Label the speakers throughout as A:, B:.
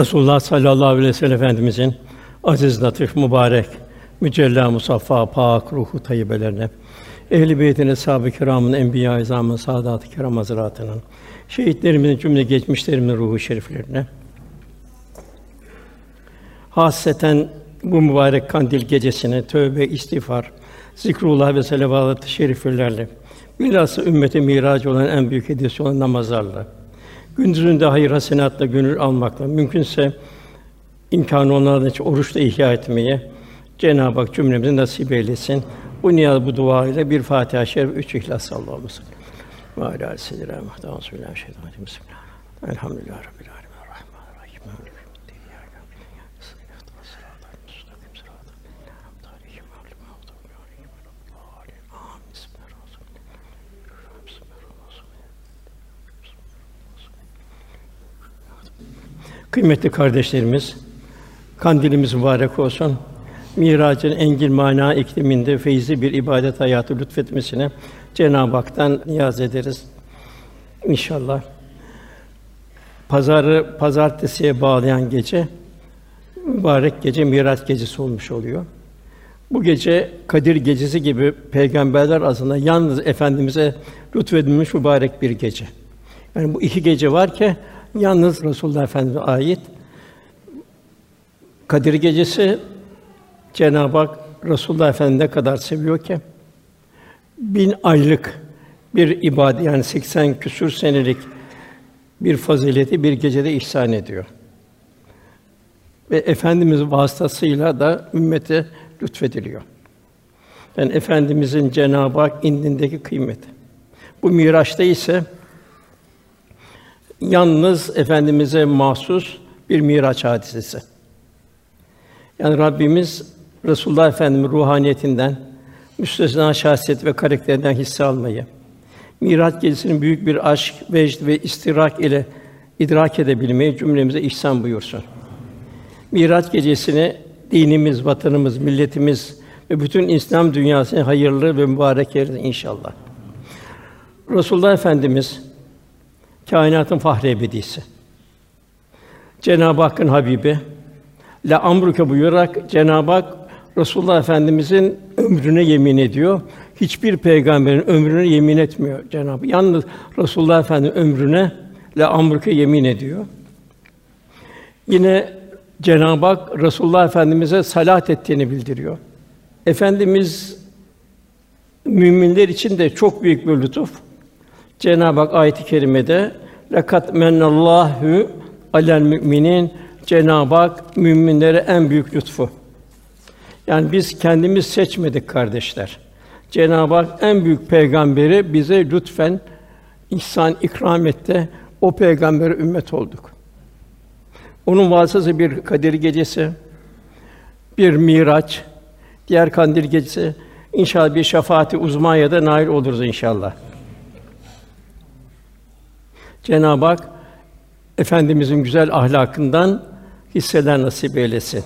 A: Resulullah sallallahu aleyhi ve sellem Efendimizin aziz, latif, mübarek, mücella, musaffa, pak ruhu tayyibelerine, ehl-i beytin, eshab-ı kiramın, enbiya-i izamın, saadat-ı kiram hazretlerinin, şehitlerimizin cümle geçmişlerimizin ruhu şeriflerine, hasreten bu mübarek kandil gecesine tövbe, istiğfar, zikrullah ve selavat-ı şeriflerle bilhassa ümmete miracı olan en büyük hediyesi olan namazlarla gündüzünde hayır hasenatla gönül almakla mümkünse imkanı olanlardan için oruçla ihya etmeye Cenab-ı Hak cümlemize nasip eylesin. Bu niyaz bu dua ile bir Fatiha-i Şerif, üç İhlas sallallahu aleyhi ve sellem. Ve alâ seyyidina Muhammed Bismillahirrahmanirrahim. Bismillah. Elhamdülillah rabbil Kıymetli kardeşlerimiz, kandilimiz mübarek olsun. Miracın engin mana ikliminde feyzi bir ibadet hayatı lütfetmesine Cenab-ı Hak'tan niyaz ederiz. İnşallah. Pazarı pazartesiye bağlayan gece mübarek gece Miraç gecesi olmuş oluyor. Bu gece Kadir gecesi gibi peygamberler arasında yalnız efendimize lütfedilmiş mübarek bir gece. Yani bu iki gece var ki yalnız Resulullah Efendimize ait. Kadir gecesi Cenab-ı Hak Resulullah Efendimiz ne kadar seviyor ki bin aylık bir ibadet yani 80 küsur senelik bir fazileti bir gecede ihsan ediyor. Ve efendimiz vasıtasıyla da ümmete lütfediliyor. Yani efendimizin Cenab-ı Hak indindeki kıymeti. Bu Miraç'ta ise yalnız efendimize mahsus bir Miraç hadisesi. Yani Rabbimiz Resulullah Efendimiz ruhaniyetinden, müstesna şahsiyet ve karakterinden hisse almayı, Miraç gecesinin büyük bir aşk, vecd ve istirak ile idrak edebilmeyi cümlemize ihsan buyursun. Miraç gecesini dinimiz, vatanımız, milletimiz ve bütün İslam dünyasına hayırlı ve mübarek eylesin inşallah. Resulullah Efendimiz kainatın fahri ebedisi. Cenab-ı Hakk'ın habibi la amruke buyurarak Cenab-ı Hak Resulullah Efendimizin ömrüne yemin ediyor. Hiçbir peygamberin ömrüne yemin etmiyor Cenab-ı Yalnız Resulullah Efendimiz ömrüne la amruke yemin ediyor. Yine Cenab-ı Hak Resulullah Efendimize salat ettiğini bildiriyor. Efendimiz müminler için de çok büyük bir lütuf. Cenab-ı Hak ayet-i kerimede "Lekat mennallahu alel müminin" Cenab-ı Hak müminlere en büyük lütfu. Yani biz kendimiz seçmedik kardeşler. Cenab-ı Hak en büyük peygamberi bize lütfen ihsan ikram etti. O peygambere ümmet olduk. Onun vasıtası bir Kadir gecesi, bir Miraç, diğer Kandil gecesi, inşallah bir şefaati uzmaya da nail oluruz inşallah. Cenab-ı Hak efendimizin güzel ahlakından hisseler nasip eylesin.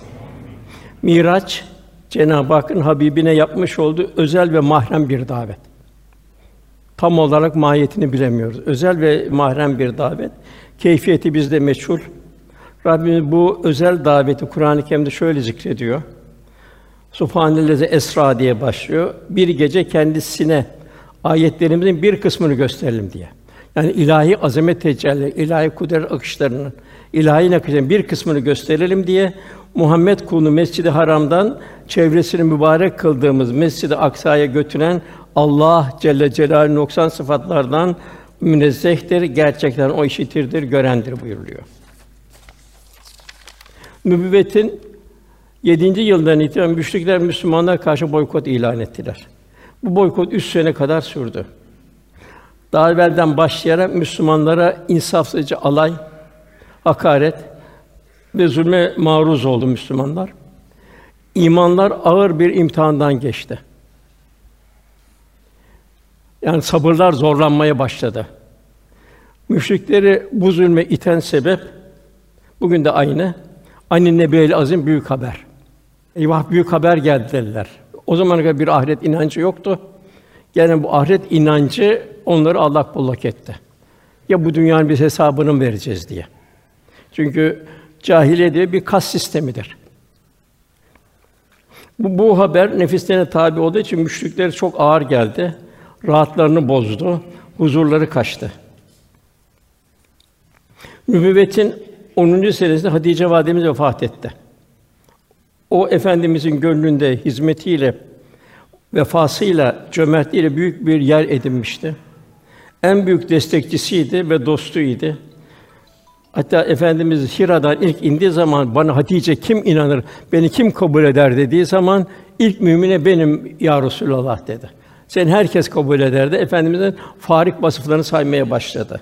A: Miraç Cenab-ı Hakk'ın Habibine yapmış olduğu özel ve mahrem bir davet. Tam olarak mahiyetini bilemiyoruz. Özel ve mahrem bir davet. Keyfiyeti bizde meçhul. Rabbimiz bu özel daveti Kur'an-ı Kerim'de şöyle zikrediyor. Subhanellezi esra diye başlıyor. Bir gece kendisine ayetlerimizin bir kısmını gösterelim diye. Yani ilahi azamet tecelli, ilahi kudret akışlarının, ilahi nakışların bir kısmını gösterelim diye Muhammed kulunu Mescid-i Haram'dan çevresini mübarek kıldığımız Mescid-i Aksa'ya götüren Allah Celle Celaluhu noksan sıfatlardan münezzehtir, gerçekten o işitirdir, görendir buyuruluyor. Nübüvvetin 7. yıldan itibaren müşrikler Müslümanlar karşı boykot ilan ettiler. Bu boykot üç sene kadar sürdü. Daha evvelden başlayarak Müslümanlara insafsızca alay, hakaret ve zulme maruz oldu Müslümanlar. İmanlar ağır bir imtihandan geçti. Yani sabırlar zorlanmaya başladı. Müşrikleri bu zulme iten sebep bugün de aynı. Aynı Nebiyel Azim büyük haber. Eyvah büyük haber geldi dediler. O zamana kadar bir ahiret inancı yoktu. Gene bu ahiret inancı onları allak bullak etti. Ya bu dünyanın bir hesabını mı vereceğiz diye. Çünkü cahiliye diye bir kas sistemidir. Bu, bu haber nefislerine tabi olduğu için müşriklere çok ağır geldi. Rahatlarını bozdu, huzurları kaçtı. Nübüvvetin 10. senesinde Hatice validemiz vefat etti. O efendimizin gönlünde hizmetiyle, vefasıyla, cömertliğiyle büyük bir yer edinmişti. En büyük destekçisiydi ve dostuydu. Hatta Efendimiz Hira'dan ilk indiği zaman bana Hatice kim inanır, beni kim kabul eder dediği zaman ilk mümine benim ya Resulallah dedi. Sen herkes kabul ederdi. Efendimizin farik vasıflarını saymaya başladı.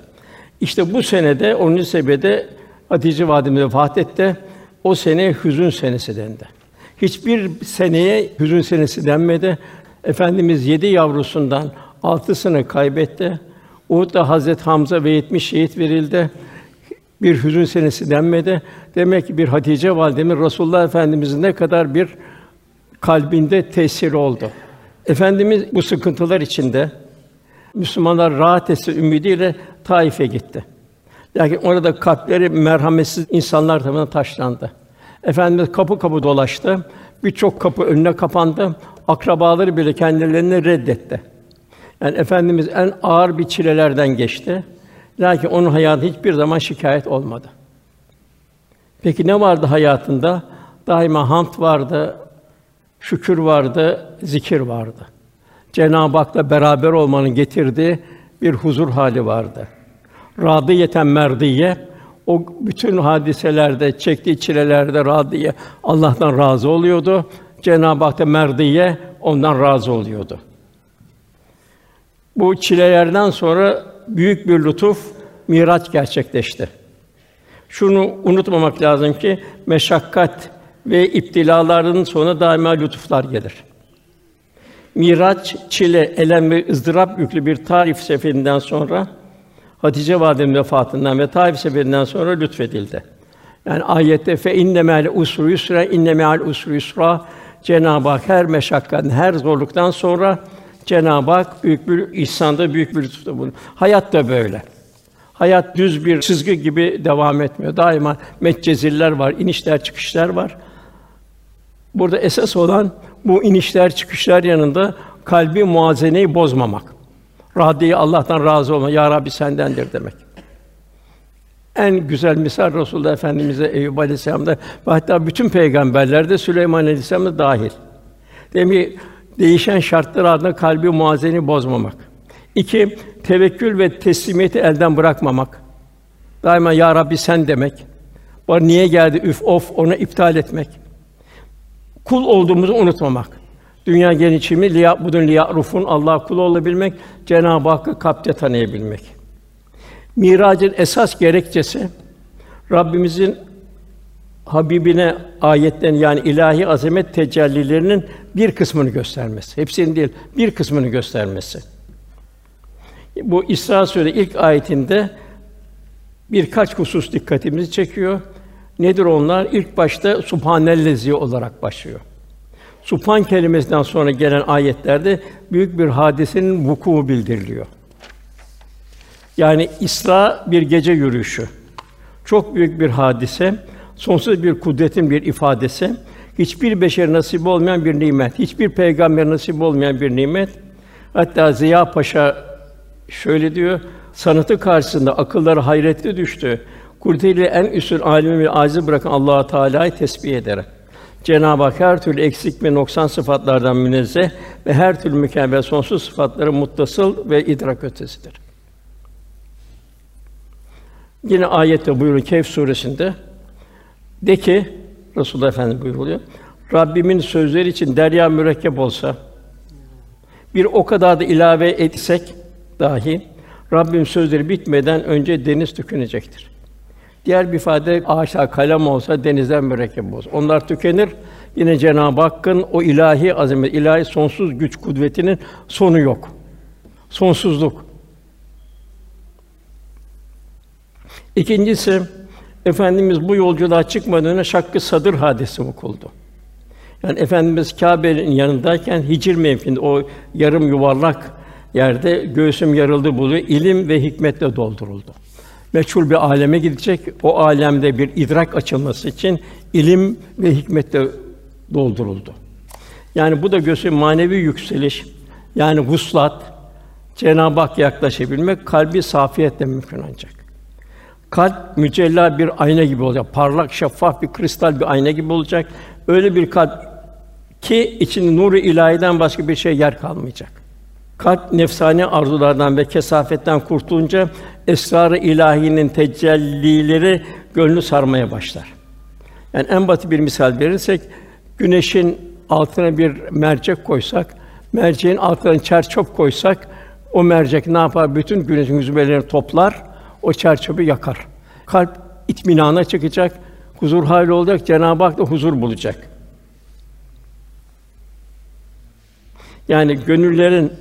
A: İşte bu senede 10. sebede Hatice validemiz vefat etti. O sene hüzün senesi dendi. Hiçbir seneye hüzün senesi denmedi. Efendimiz yedi yavrusundan altısını kaybetti. Uhud'da Hazret Hamza ve 70 şehit verildi. Bir hüzün senesi denmedi. Demek ki bir Hatice validemiz Resulullah Efendimizin ne kadar bir kalbinde tesiri oldu. Efendimiz bu sıkıntılar içinde Müslümanlar rahat etsin ümidiyle Taif'e gitti. Lakin orada kalpleri merhametsiz insanlar tarafından taşlandı. Efendimiz kapı kapı dolaştı. Birçok kapı önüne kapandı. Akrabaları bile kendilerini reddetti. Yani efendimiz en ağır bir çilelerden geçti. Lakin onun hayatı hiçbir zaman şikayet olmadı. Peki ne vardı hayatında? Daima hamd vardı, şükür vardı, zikir vardı. Cenab-ı Hak'la beraber olmanın getirdiği bir huzur hali vardı. Radiyeten merdiye o bütün hadiselerde, çektiği çilelerde radiye Allah'tan razı oluyordu. Cenab-ı Hak da merdiye ondan razı oluyordu. Bu çilelerden sonra büyük bir lütuf Miraç gerçekleşti. Şunu unutmamak lazım ki meşakkat ve iptilaların sonu daima lütuflar gelir. Miraç, çile, elem ve ızdırap yüklü bir Taif seferinden sonra Hatice validemizin vefatından ve Taif seferinden sonra lütfedildi. Yani ayette fe inne me'al usru yusra inne me'al usru yusra Cenab-ı Hak her meşakkatten, her zorluktan sonra Cenab-ı Hak büyük bir ihsanda, büyük bir lütufta bulunuyor. Hayat da böyle. Hayat düz bir çizgi gibi devam etmiyor. Daima metceziller var, inişler, çıkışlar var. Burada esas olan bu inişler, çıkışlar yanında kalbi muazeneyi bozmamak. Radiye Allah'tan razı olma. Ya Rabbi sendendir demek. En güzel misal Resulullah Efendimize Eyüp Aleyhisselam'da ve hatta bütün peygamberlerde Süleyman Aleyhisselam'da dahil. Demek değişen şartlar altında kalbi muazeni bozmamak. İki, tevekkül ve teslimiyeti elden bırakmamak. Daima ya Rabbi sen demek. Bana niye geldi üf of onu iptal etmek. Kul olduğumuzu unutmamak. Dünya genişimi liya budun liya rufun Allah kul olabilmek, Cenab-ı Hakk'ı kalpte tanıyabilmek. Miracın esas gerekçesi Rabbimizin Habibine ayetten yani ilahi azamet tecellilerinin bir kısmını göstermesi. Hepsini değil, bir kısmını göstermesi. Bu İsra Sûre ilk ayetinde birkaç husus dikkatimizi çekiyor. Nedir onlar? İlk başta Subhanellezi olarak başlıyor. Subhan kelimesinden sonra gelen ayetlerde büyük bir hadisenin vuku bildiriliyor. Yani İsra bir gece yürüyüşü. Çok büyük bir hadise, sonsuz bir kudretin bir ifadesi, hiçbir beşer nasip olmayan bir nimet, hiçbir peygamber nasip olmayan bir nimet. Hatta Ziya Paşa şöyle diyor: Sanatı karşısında akılları hayrette düştü. Kudretiyle en üstün alimi ve acizi bırakan Allah Teala'yı tesbih ederek. Cenab-ı Hak her türlü eksik ve noksan sıfatlardan münezzeh ve her türlü mükemmel sonsuz sıfatları muttasıl ve idrak ötesidir. Yine ayette buyuruyor Kehf suresinde de ki Resulullah Efendimiz buyuruyor. Rabbimin sözleri için derya mürekkep olsa bir o kadar da ilave etsek dahi Rabbim sözleri bitmeden önce deniz tükenecektir. Diğer bir ifade ağaçlar kalem olsa denizden mürekkep olsa. Onlar tükenir. Yine Cenab-ı Hakk'ın o ilahi azamet, ilahi sonsuz güç kudretinin sonu yok. Sonsuzluk. İkincisi Efendimiz bu yolculuğa çıkmadan önce şakkı sadır hadisi vukuldu. Yani Efendimiz Kâbe'nin yanındayken Hicr mevkiinde o yarım yuvarlak yerde göğsüm yarıldı buluyor. ilim ve hikmetle dolduruldu. meçhul bir aleme gidecek. O alemde bir idrak açılması için ilim ve hikmetle dolduruldu. Yani bu da gösteriyor manevi yükseliş. Yani vuslat, Cenab-ı Hak yaklaşabilmek kalbi safiyetle mümkün ancak. Kalp mücella bir ayna gibi olacak. Parlak, şeffaf bir kristal bir ayna gibi olacak. Öyle bir kalp ki içinde nuru ilahiden başka bir şey yer kalmayacak. Kalp nefsani arzulardan ve kesafetten kurtulunca esrar-ı ilahinin tecellileri gönlü sarmaya başlar. Yani en basit bir misal verirsek güneşin altına bir mercek koysak, merceğin altına çerçöp koysak o mercek ne yapar? Bütün güneşin yüzmelerini toplar, o çerçöpü yakar. Kalp itminana çıkacak, huzur hali olacak, Cenab-ı Hak da huzur bulacak. Yani gönüllerin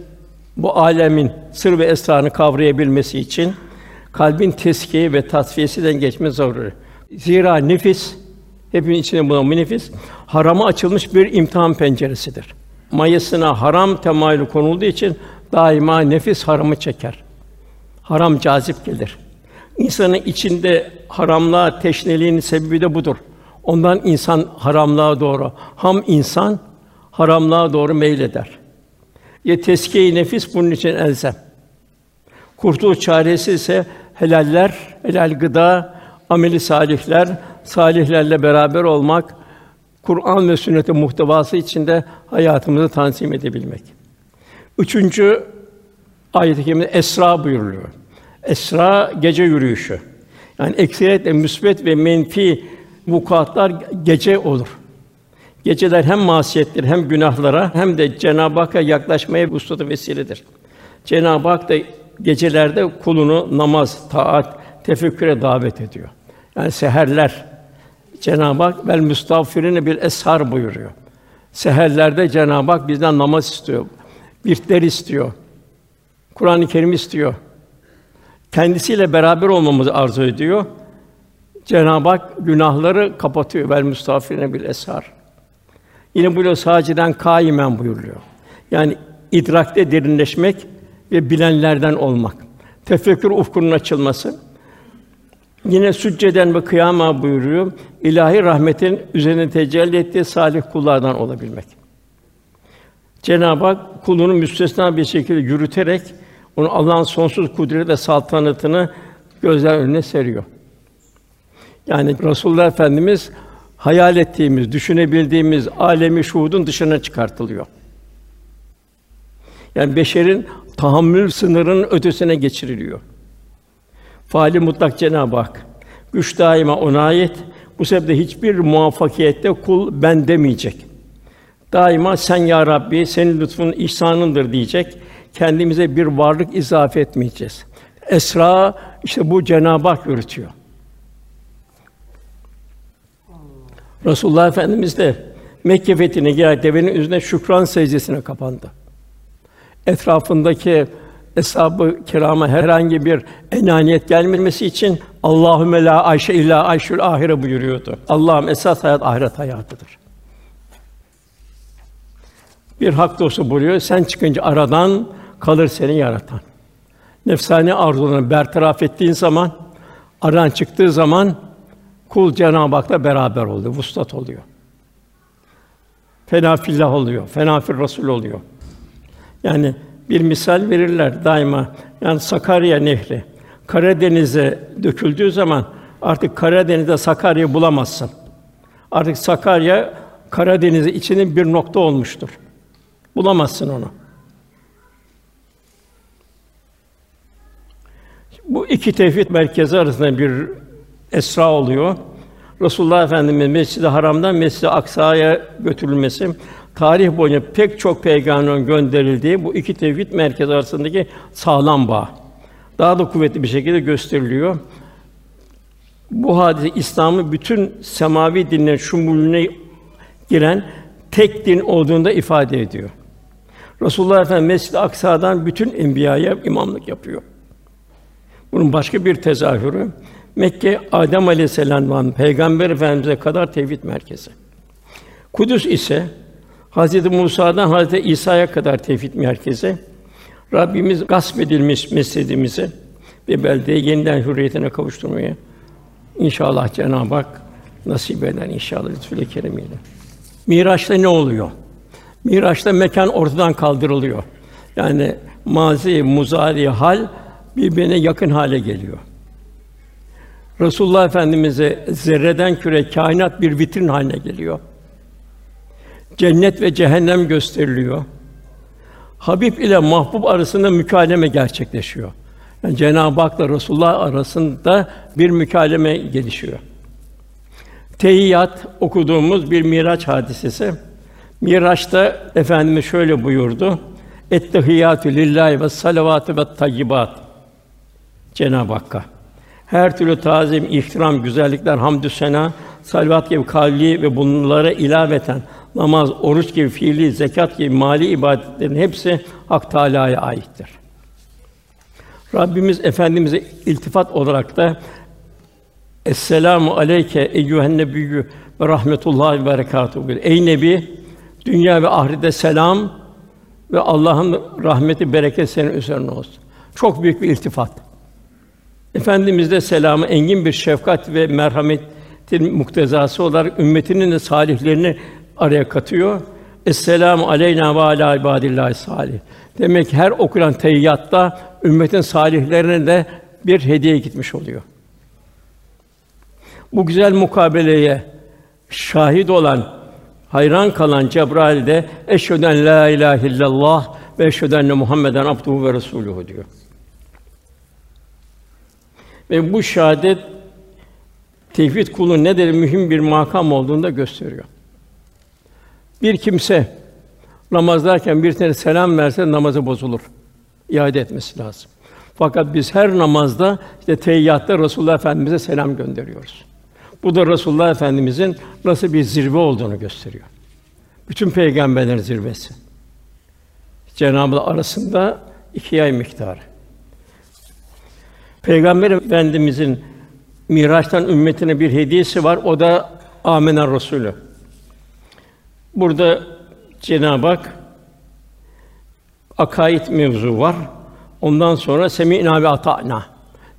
A: bu alemin sır ve esrarını kavrayabilmesi için kalbin teskiye ve tasfiyesinden geçme zaruri. Zira nefis hepinin içinde bulunan bu nefis harama açılmış bir imtihan penceresidir. Mayasına haram temayülü konulduğu için daima nefis haramı çeker. Haram cazip gelir. İnsanın içinde haramlığa teşneliğinin sebebi de budur. Ondan insan haramlığa doğru, ham insan haramlığa doğru meyleder. Ya teskiye nefis bunun için elzem. Kurtuluş çaresi ise helaller, helal gıda, ameli salihler, salihlerle beraber olmak, Kur'an ve sünnetin muhtevası içinde hayatımızı tanzim edebilmek. Üçüncü ayet-i kerimede esra buyuruluyor. Esra gece yürüyüşü. Yani ekseriyetle müsbet ve menfi vukuatlar gece olur. Geceler hem masiyettir hem günahlara hem de Cenab-ı Hakk'a yaklaşmaya vuslatı vesiledir. Cenab-ı Hak da gecelerde kulunu namaz, taat, tefekküre davet ediyor. Yani seherler Cenab-ı Hak vel müstağfirine bir eshar buyuruyor. Seherlerde Cenab-ı Hak bizden namaz istiyor. Virtler istiyor. Kur'an-ı Kerim istiyor. Kendisiyle beraber olmamızı arzu ediyor. Cenab-ı Hak günahları kapatıyor. Vel müstağfirine bir eshar. Yine burada saciden kaimen buyuruyor. Yani idrakte derinleşmek ve bilenlerden olmak. Tefekkür ufkunun açılması. Yine sücceden ve kıyama buyuruyor. İlahi rahmetin üzerine tecelli ettiği salih kullardan olabilmek. Cenab-ı Hak kulunu müstesna bir şekilde yürüterek onu Allah'ın sonsuz kudret ve saltanatını gözler önüne seriyor. Yani Resulullah Efendimiz hayal ettiğimiz, düşünebildiğimiz alemi şuhudun dışına çıkartılıyor. Yani beşerin tahammül sınırının ötesine geçiriliyor. Faali mutlak Cenab-ı Hak. Güç daima ona ait. Bu sebeple hiçbir muvaffakiyette kul ben demeyecek. Daima sen ya Rabbi senin lütfun ihsanındır diyecek. Kendimize bir varlık izafe etmeyeceğiz. Esra işte bu Cenab-ı Hak yürütüyor. Resulullah Efendimiz de Mekke fethine girer devenin üzerine şükran secdesine kapandı. Etrafındaki eshab-ı kirama herhangi bir enaniyet gelmemesi için Allahümme la ayşe illa ayşül ahire buyuruyordu. Allah'ım esas hayat ahiret hayatıdır. Bir hak dostu buyuruyor. Sen çıkınca aradan kalır seni yaratan. Nefsani arzularını bertaraf ettiğin zaman, aradan çıktığı zaman kul Cenab-ı Hak'la beraber oluyor, vuslat oluyor. Fena fillah oluyor, fena fil Rasul oluyor. Yani bir misal verirler daima. Yani Sakarya Nehri Karadeniz'e döküldüğü zaman artık Karadeniz'de Sakarya bulamazsın. Artık Sakarya Karadeniz'in içinin bir nokta olmuştur. Bulamazsın onu. Bu iki tevhid merkezi arasında bir esra oluyor. Resulullah Efendimiz Mescid-i Haram'dan Mescid-i Aksa'ya götürülmesi, tarih boyunca pek çok peygamberin gönderildiği bu iki tevhid merkezi arasındaki sağlam bağ daha da kuvvetli bir şekilde gösteriliyor. Bu hadise İslam'ın bütün semavi dinlerin şumulüne giren tek din olduğunu da ifade ediyor. Resulullah Efendimiz Mescid-i Aksa'dan bütün enbiyaya imamlık yapıyor. Bunun başka bir tezahürü Mekke Adem Aleyhisselam'dan Peygamber Efendimize kadar tevhid merkezi. Kudüs ise Hazreti Musa'dan Hazreti İsa'ya kadar tevhid merkezi. Rabbimiz gasp edilmiş mescidimizi bir beldeye yeniden hürriyetine kavuşturmayı inşallah Cenab-ı Hak nasip eder inşallah lütfü keremiyle. Miraç'ta ne oluyor? Miraç'ta mekan ortadan kaldırılıyor. Yani mazi, muzari, hal birbirine yakın hale geliyor. Resulullah Efendimize zerreden küre kainat bir vitrin haline geliyor. Cennet ve cehennem gösteriliyor. Habib ile mahbub arasında mükaleme gerçekleşiyor. Yani Cenab-ı Hak'la Resulullah arasında bir mükaleme gelişiyor. Tehiyyat okuduğumuz bir Miraç hadisesi. Miraç'ta Efendimiz şöyle buyurdu. Ettehiyyatü lillahi ve salavatü ve tayyibat. Cenab-ı Hakk'a. Her türlü tazim, ihtiram, güzellikler, hamdü sena, salavat gibi kavli ve bunlara ilaveten namaz, oruç gibi fiili, zekat gibi mali ibadetlerin hepsi Hak Teâlâ'ya aittir. Rabbimiz Efendimize iltifat olarak da Esselamu aleyke eyyühen nebiyyü ve rahmetullahi ve berekatuhu. Ey nebi, dünya ve ahirette selam ve Allah'ın rahmeti, bereket senin üzerine olsun. Çok büyük bir iltifat. Efendimiz de selamı engin bir şefkat ve merhametin muktezası olarak ümmetinin de salihlerini araya katıyor. Esselamu aleyna ve ala ibadillahi salih. Demek ki her okunan teyyatta ümmetin salihlerine de bir hediye gitmiş oluyor. Bu güzel mukabeleye şahit olan, hayran kalan Cebrail de eşhedü la ilahe illallah ve eşhedü enne Muhammeden abduhu ve resuluhu diyor. Ve bu şahadet tevhid kulun ne derece mühim bir makam olduğunu da gösteriyor. Bir kimse namazdayken bir tane selam verse namazı bozulur. İade etmesi lazım. Fakat biz her namazda işte teyyatta Resulullah Efendimize selam gönderiyoruz. Bu da Resulullah Efendimizin nasıl bir zirve olduğunu gösteriyor. Bütün peygamberlerin zirvesi. Cenab-ı arasında iki ay miktarı. Peygamber Efendimizin Miraç'tan ümmetine bir hediyesi var. O da Amener Resulü. Burada Cenab-ı Hak akaid mevzu var. Ondan sonra semi'na ve ata'na.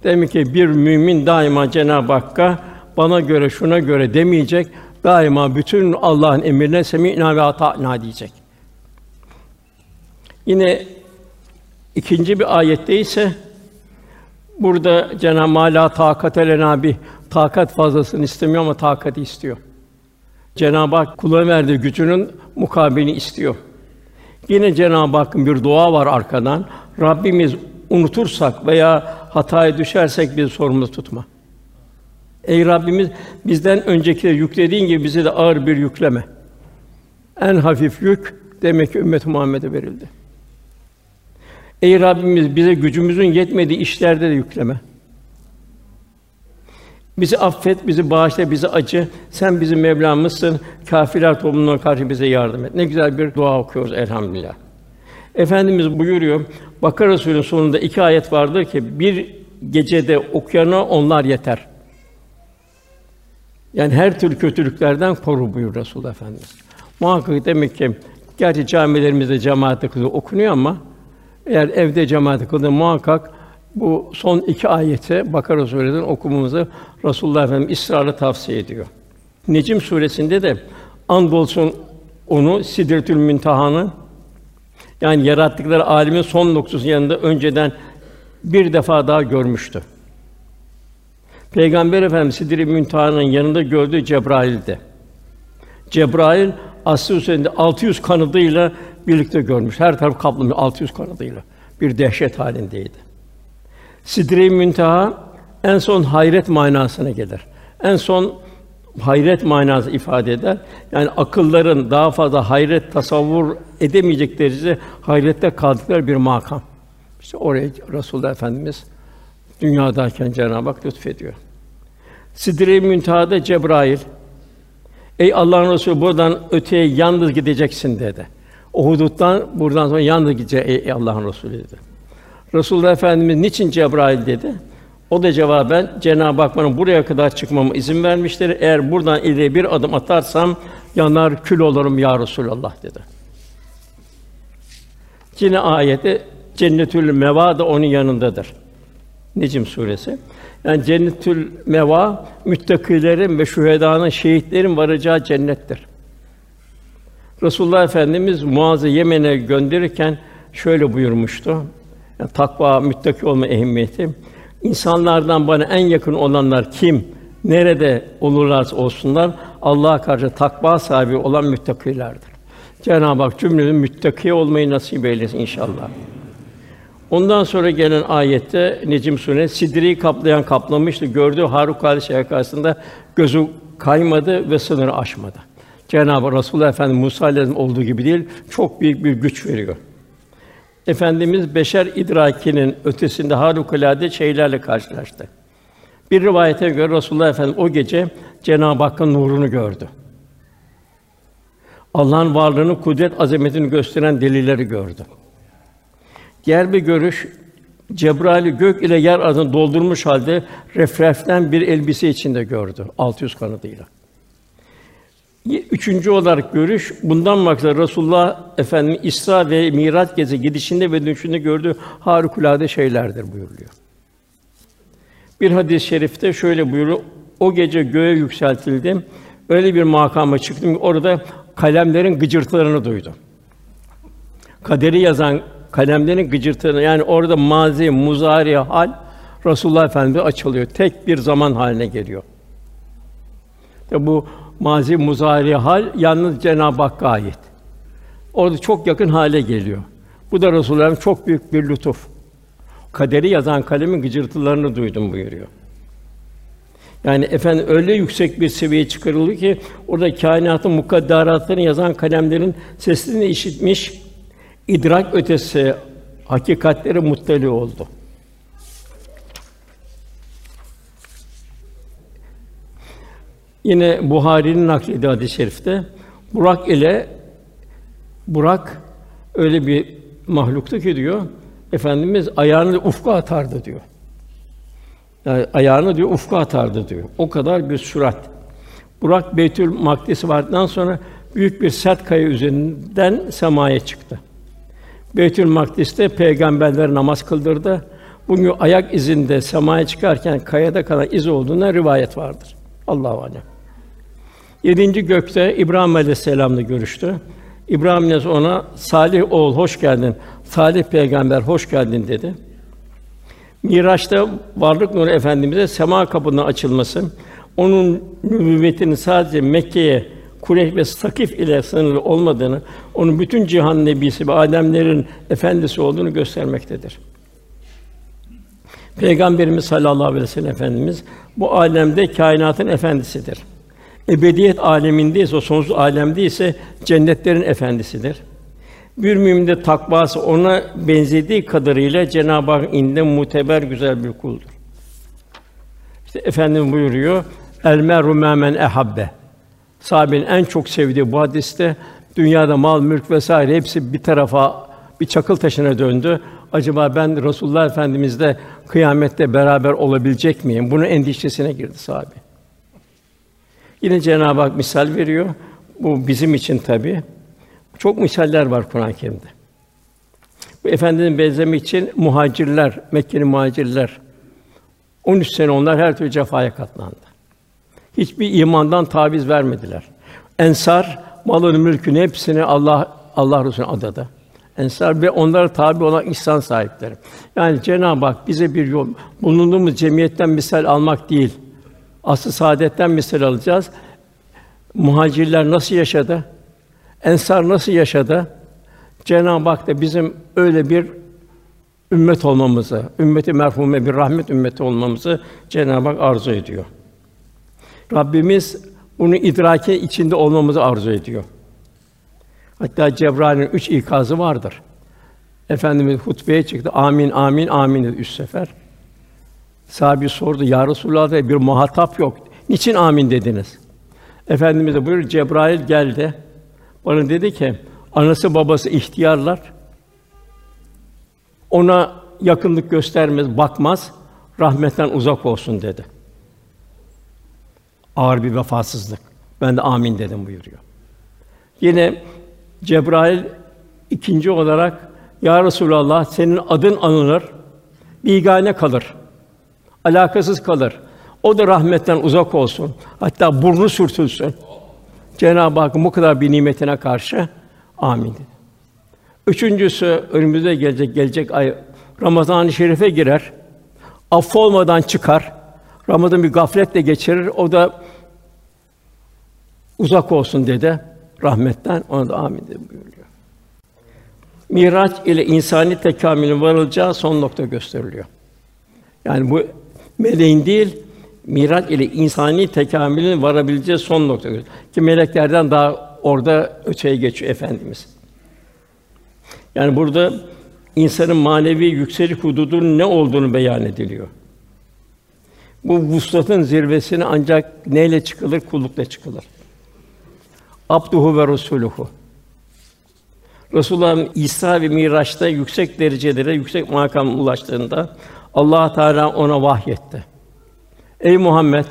A: Demek ki bir mümin daima Cenab-ı Hakk'a bana göre şuna göre demeyecek. Daima bütün Allah'ın emrine semi'na ve ata'na diyecek. Yine ikinci bir ayette ise burada Cenab-ı Hak takat nabi takat fazlasını istemiyor ama takati istiyor. Cenab-ı Hak kula verdiği gücünün mukabilini istiyor. Yine Cenab-ı Hakk'ın bir dua var arkadan. Rabbimiz unutursak veya hataya düşersek bir sorumlu tutma. Ey Rabbimiz bizden öncekileri yüklediğin gibi bize de ağır bir yükleme. En hafif yük demek ki ümmet Muhammed'e verildi. Ey Rabbimiz bize gücümüzün yetmediği işlerde de yükleme. Bizi affet, bizi bağışla, bizi acı. Sen bizim Mevlamızsın. Kâfirler toplumuna karşı bize yardım et. Ne güzel bir dua okuyoruz elhamdülillah. Efendimiz buyuruyor. Bakara Suresi'nin sonunda iki ayet vardır ki bir gecede okuyana onlar yeter. Yani her tür kötülüklerden koru buyur Resulullah Efendimiz. Muhakkak demek ki gerçi camilerimizde cemaate kılıyor okunuyor ama eğer evde cemaate kılıyor muhakkak bu son iki ayeti Bakara Suresi'nden okumamızı Resulullah Efendimiz ısrarla tavsiye ediyor. Necim suresinde de andolsun onu Sidretül Münteha'nın yani yarattıkları âlimin son noktası yanında önceden bir defa daha görmüştü. Peygamber Efendimiz Sidri Münteha'nın yanında gördüğü Cebrail'di. Cebrail aslı üzerinde 600 kanadıyla birlikte görmüş. Her taraf kaplamış 600 kanadıyla. Bir dehşet halindeydi. Sidre-i Münteha en son hayret manasına gelir. En son hayret manası ifade eder. Yani akılların daha fazla hayret tasavvur edemeyecek derecede hayrette kaldıkları bir makam. İşte oraya Resulullah Efendimiz dünyadayken Cenab-ı Hak lütfediyor. Sidre-i Münteha'da Cebrail Ey Allah'ın Resulü buradan öteye yalnız gideceksin dedi. O huduttan buradan sonra yalnız gidecek ey Allah'ın Resulü dedi. Resulullah Efendimiz niçin Cebrail dedi? O da cevaben Cenab-ı Hak bana buraya kadar çıkmama izin vermiştir. Eğer buradan ileri bir adım atarsam yanar kül olurum ya Resulallah dedi. Yine ayette cennetül meva da onun yanındadır. Necm suresi. Yani cennetül meva müttakilerin ve şühedanın, şehitlerin varacağı cennettir. Resulullah Efendimiz Muaz'ı Yemen'e gönderirken şöyle buyurmuştu. Yani takva, müttaki olma ehemmiyeti. İnsanlardan bana en yakın olanlar kim? Nerede olurlarsa olsunlar Allah'a karşı takva sahibi olan müttakilerdir. Cenab-ı Hak cümlemize müttaki olmayı nasip eylesin inşallah. Ondan sonra gelen ayette Necm Suresi Sidri'yi kaplayan kaplamıştı. Gördüğü harikulade şey karşısında gözü kaymadı ve sınırı aşmadı. Cenab-ı Resulullah Efendimiz Musa Aleyhisselam olduğu gibi değil, çok büyük bir güç veriyor. Efendimiz beşer idrakinin ötesinde harikulade şeylerle karşılaştı. Bir rivayete göre Resulullah Efendimiz o gece Cenab-ı Hakk'ın nurunu gördü. Allah'ın varlığını, kudret, azametini gösteren delilleri gördü. Diğer bir görüş Cebrail'i gök ile yer arasını doldurmuş halde refreften bir elbise içinde gördü 600 kanadıyla. Üçüncü olarak görüş bundan maksat Resulullah Efendimiz İsra ve Miraç gezi gidişinde ve dönüşünde gördüğü harikulade şeylerdir buyuruluyor. Bir hadis-i şerifte şöyle buyuruyor. O gece göğe yükseltildim. Öyle bir makama çıktım ki orada kalemlerin gıcırtılarını duydum. Kaderi yazan kalemlerin gıcırtılarını yani orada mazi, muzari hal Resulullah Efendimiz açılıyor. Tek bir zaman haline geliyor. Tabi bu mazi, muzari hal yalnız Cenab-ı Hakk'a ait. Orada çok yakın hale geliyor. Bu da Resulullah'ın çok büyük bir lütuf. Kaderi yazan kalemin gıcırtılarını duydum buyuruyor. Yani efendim öyle yüksek bir seviyeye çıkarıldı ki orada kainatın mukadderatlarını yazan kalemlerin sesini işitmiş, idrak ötesi hakikatleri muttali oldu. Yine Buhari'nin naklediği hadis-i şerifte Burak ile Burak öyle bir mahluktu ki diyor Efendimiz ayağını ufka atardı diyor. Yani ayağını diyor ufka atardı diyor. O kadar bir sürat. Burak Beytül Makdis vardıktan sonra büyük bir sert kaya üzerinden semaya çıktı. Beytül Makdis'te peygamberler namaz kıldırdı. Bugün ayak izinde semaya çıkarken kayada kalan iz olduğuna rivayet vardır. Allahu alem. Yedinci gökte İbrahim Aleyhisselam'la görüştü. İbrahim Aleyhisselam ona Salih oğul hoş geldin. Salih peygamber hoş geldin dedi. Miraç'ta varlık nuru efendimize sema kapının açılması, onun nübüvvetinin sadece Mekke'ye Kureyş ve Sakif ile sınırlı olmadığını, onun bütün cihan nebisi ve alemlerin efendisi olduğunu göstermektedir. Peygamberimiz sallallahu aleyhi ve sellem efendimiz bu alemde kainatın efendisidir. Ebediyet aleminde ise o sonsuz alemde ise cennetlerin efendisidir. Bir mümin de takvası ona benzediği kadarıyla Cenab-ı Hak inde muteber güzel bir kuldur. İşte efendim buyuruyor: El meru men ehabbe. Sahabenin en çok sevdiği bu hadiste dünyada mal, mülk vesaire hepsi bir tarafa bir çakıl taşına döndü. Acaba ben Resulullah Efendimizle kıyamette beraber olabilecek miyim? Bunun endişesine girdi sahabe. Yine Cenab-ı Hak misal veriyor. Bu bizim için tabi. Çok misaller var Kur'an-ı Kerim'de. Bu efendinin benzemi için muhacirler, Mekke'li muhacirler 13 sene onlar her türlü cefaya katlandı. Hiçbir imandan taviz vermediler. Ensar malını, mülkünü hepsini Allah Allah Resulü'ne adadı. Ensar ve onlara tabi olan ihsan sahipleri. Yani Cenab-ı Hak bize bir yol, bulunduğumuz cemiyetten misal almak değil. Asıl saadetten misal alacağız. Muhacirler nasıl yaşadı? Ensar nasıl yaşadı? Cenab-ı Hak da bizim öyle bir ümmet olmamızı, ümmeti merhume bir rahmet ümmeti olmamızı Cenab-ı Hak arzu ediyor. Rabbimiz bunu idrake içinde olmamızı arzu ediyor. Hatta Cebrail'in üç ikazı vardır. Efendimiz hutbeye çıktı. Amin, amin, amin dedi üç sefer. Sahabi sordu, Ya Resulallah bir muhatap yok. Niçin amin dediniz? Efendimiz de buyur Cebrail geldi. Bana dedi ki, anası babası ihtiyarlar. Ona yakınlık göstermez, bakmaz, rahmetten uzak olsun dedi. Ağır bir vefasızlık. Ben de amin dedim buyuruyor. Yine Cebrail ikinci olarak Ya Resulallah senin adın anılır, bigane kalır. Alakasız kalır. O da rahmetten uzak olsun. Hatta burnu sürtülsün. Cenab-ı Hakk'ın bu kadar bir nimetine karşı amin. Üçüncüsü önümüzde gelecek gelecek ay Ramazan-ı Şerif'e girer. Affolmadan çıkar. Ramazan bir gafletle geçirir. O da uzak olsun dedi rahmetten. Ona da amin dedi buyuruyor. Miraç ile insani tekamülün varılacağı son nokta gösteriliyor. Yani bu meleğin değil, Miraç ile insani tekamülün varabileceği son nokta. Ki meleklerden daha orada öteye geçiyor efendimiz. Yani burada insanın manevi yükseliş hududunun ne olduğunu beyan ediliyor. Bu vuslatın zirvesine ancak neyle çıkılır? Kullukla çıkılır. Abduhu ve Resuluhu. Resulullah'ın İsra ve Miraç'ta yüksek derecelere, yüksek makam ulaştığında Allah Teala ona vahyetti. Ey Muhammed,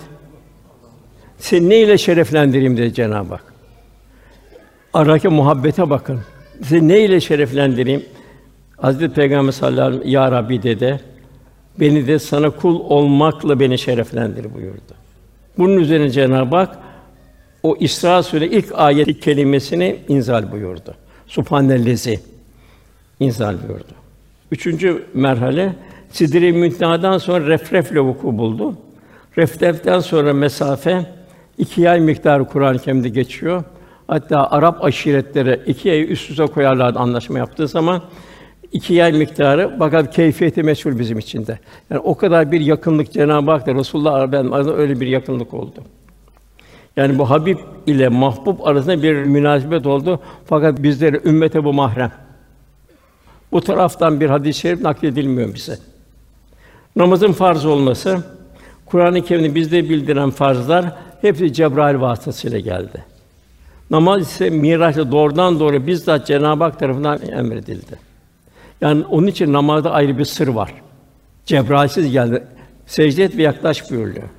A: seni ne ile şereflendireyim dedi Cenab-ı Hak. Aradaki muhabbete bakın. Seni ne ile şereflendireyim? Hazreti Peygamber sallallahu aleyhi ve sellem ya Rabbi dedi. Beni de sana kul olmakla beni şereflendir buyurdu. Bunun üzerine Cenab-ı Hak o İsra Sûre ilk ayet kelimesini inzal buyurdu. Subhanellezi inzal buyurdu. Üçüncü merhale Sidre-i sonra refrefle vuku buldu. Refreften sonra mesafe iki ay miktarı Kur'an-ı Kerim'de geçiyor. Hatta Arap aşiretleri iki ay üst üste koyarlardı anlaşma yaptığı zaman iki ay miktarı fakat keyfiyeti meşhur bizim için de. Yani o kadar bir yakınlık Cenab-ı Hak'ta Resulullah Efendimiz arasında öyle bir yakınlık oldu. Yani bu Habib ile mahbub arasında bir münasebet oldu. Fakat bizlere ümmete bu mahrem. Bu taraftan bir hadis-i şerif nakledilmiyor bize. Namazın farz olması, Kur'an-ı Kerim'de bizde bildiren farzlar hepsi Cebrail vasıtasıyla geldi. Namaz ise Miraç'ta doğrudan doğru bizzat Cenab-ı Hak tarafından emredildi. Yani onun için namazda ayrı bir sır var. Cebrail'siz geldi. Secde et ve yaklaş buyuruyor.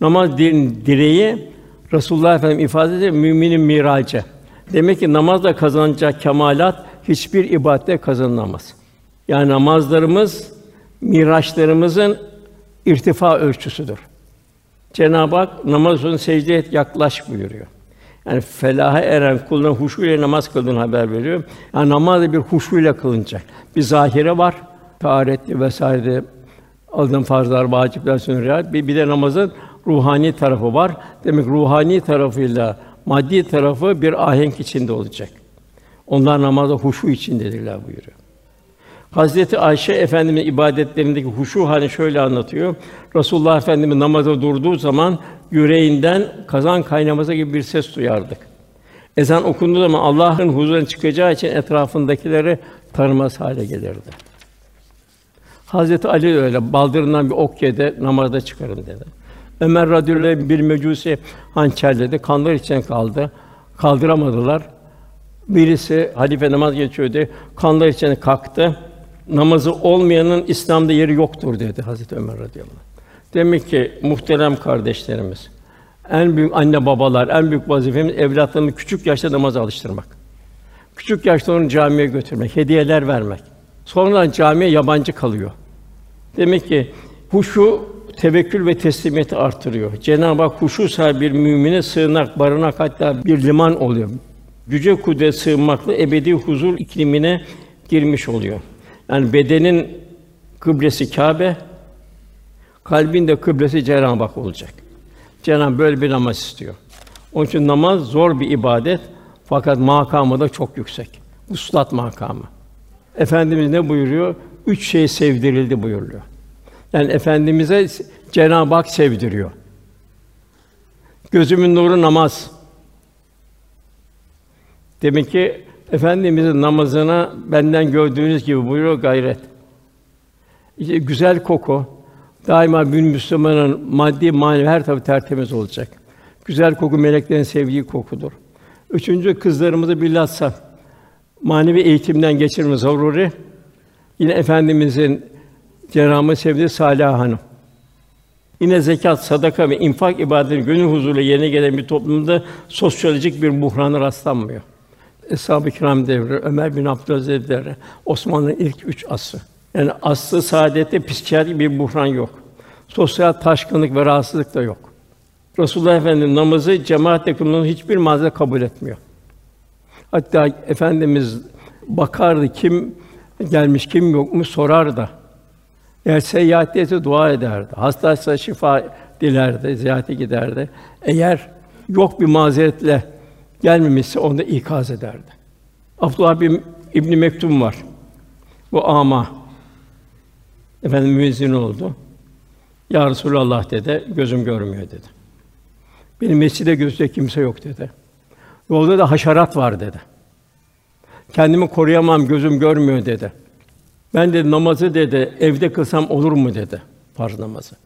A: Namaz direği Resulullah Efendimiz ifade ediyor müminin miracı. Demek ki namazla kazanacak kemalat hiçbir ibadette kazanılamaz. Yani namazlarımız miraçlarımızın irtifa ölçüsüdür. Cenab-ı Hak namaz için secde et yaklaş buyuruyor. Yani felaha eren kulların huşu ile namaz kıldığını haber veriyor. Yani namaz bir huşu ile kılınacak. Bir zahire var. Taharetli vesaire alınan farzlar, vacipler, sünnet, bir, bir de namazın ruhani tarafı var. Demek ruhani tarafıyla maddi tarafı bir ahenk içinde olacak. Onlar namazda huşu içindedirler buyuruyor. Hazreti Ayşe Efendimiz ibadetlerindeki huşu hani şöyle anlatıyor. Resulullah Efendimiz namaza durduğu zaman yüreğinden kazan kaynaması gibi bir ses duyardık. Ezan okunduğu zaman Allah'ın huzuruna çıkacağı için etrafındakileri tanımaz hale gelirdi. Hazreti Ali öyle baldırından bir ok yedi, namazda çıkarın dedi. Ömer radıyallahu bir mecusi hançerledi, kanlar içine kaldı. Kaldıramadılar. Birisi halife namaz geçiyordu, kanlar içine kalktı. Namazı olmayanın İslam'da yeri yoktur dedi Hazreti Ömer radıyallahu anh. Demek ki muhterem kardeşlerimiz, en büyük anne babalar, en büyük vazifemiz evlatlarını küçük yaşta namaza alıştırmak. Küçük yaşta onu camiye götürmek, hediyeler vermek. Sonradan camiye yabancı kalıyor. Demek ki huşu tevekkül ve teslimiyeti artırıyor. Cenab-ı Hak huşu sahibi bir mümine sığınak, barınak hatta bir liman oluyor. Güce kudret sığınmakla ebedi huzur iklimine girmiş oluyor. Yani bedenin kıblesi Kâbe, kalbin de kıblesi Cenab-ı Hak olacak. Cenab-ı böyle bir namaz istiyor. Onun için namaz zor bir ibadet fakat makamı da çok yüksek. Uslat makamı. Efendimiz ne buyuruyor? Üç şey sevdirildi buyuruyor. Yani efendimize Cenab-ı Hak sevdiriyor. Gözümün nuru namaz. Demek ki efendimizin namazına benden gördüğünüz gibi buyuruyor gayret. İşte güzel koku daima bir Müslümanın maddi manevi her tarafı tertemiz olacak. Güzel koku meleklerin sevdiği kokudur. Üçüncü kızlarımızı bilhassa manevi eğitimden geçirme zaruri. Yine efendimizin Cenab-ı sevdiği Salih Hanım. Yine zekat, sadaka ve infak ibadetleri gönül huzuruyla yerine gelen bir toplumda sosyolojik bir buhrana rastlanmıyor. Eshab-ı Kiram devri, Ömer bin Abdülaziz devri, Osmanlı'nın ilk üç asrı. Yani aslı saadette psikiyatrik bir buhran yok. Sosyal taşkınlık ve rahatsızlık da yok. Resulullah Efendimiz namazı cemaatle kılmanın hiçbir mazeret kabul etmiyor. Hatta efendimiz bakardı kim gelmiş kim yokmuş sorar da. Eğer seyahatteyse dua ederdi. Hastaysa şifa dilerdi, ziyarete giderdi. Eğer yok bir mazeretle gelmemişse onu ikaz ederdi. Abdullah bin İbn Mektum var. Bu ama efendim müezzin oldu. Ya Resulallah dedi, gözüm görmüyor dedi. Benim mescide gözde kimse yok dedi. Yolda da haşerat var dedi. Kendimi koruyamam, gözüm görmüyor dedi. Ben de namazı dedi, evde kılsam olur mu dedi, farz namazı.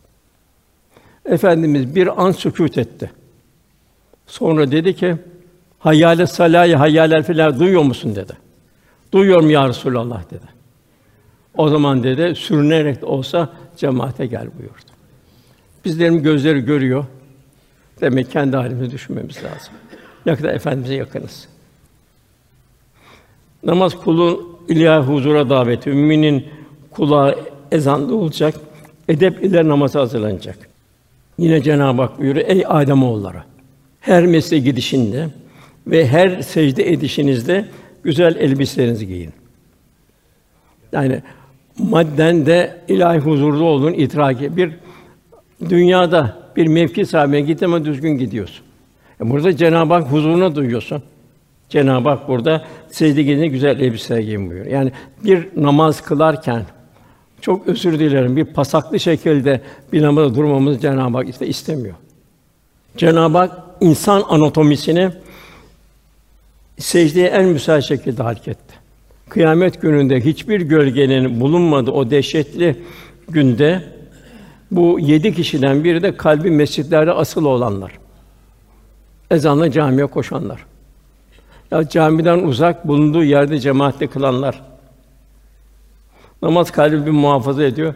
A: Efendimiz bir an sükût etti. Sonra dedi ki, Hayyâle salâye hayyâlel filâ duyuyor musun dedi. Duyuyorum ya Resulallah dedi. O zaman dedi sürünerek de olsa cemaate gel buyurdu. Bizlerin gözleri görüyor. Demek kendi halimizi düşünmemiz lazım. Ne kadar efendimize yakınız. Namaz kulun ilahi huzura daveti, müminin kulağı ezanda olacak, edep ile namaza hazırlanacak. Yine Cenab-ı Hak buyuruyor, ey Adem oğulları, her mesleğe gidişinde ve her secde edişinizde güzel elbiselerinizi giyin. Yani madden de ilahi huzurda olduğun itiraki bir dünyada bir mevki sahibine git ama düzgün gidiyorsun. E burada Cenab-ı Hak huzuruna duyuyorsun. Cenab-ı Hak burada secde gidince güzel elbise giyin buyuruyor. Yani bir namaz kılarken çok özür dilerim bir pasaklı şekilde bir namazda durmamızı Cenab-ı Hak işte istemiyor. Cenab-ı Hak insan anatomisini secdeye en müsait şekilde halketti. Kıyamet gününde hiçbir gölgenin bulunmadığı o dehşetli günde bu yedi kişiden biri de kalbi mescitlerde asıl olanlar. Ezanla camiye koşanlar. Ya camiden uzak bulunduğu yerde cemaatle kılanlar. Namaz kalbi muhafaza ediyor.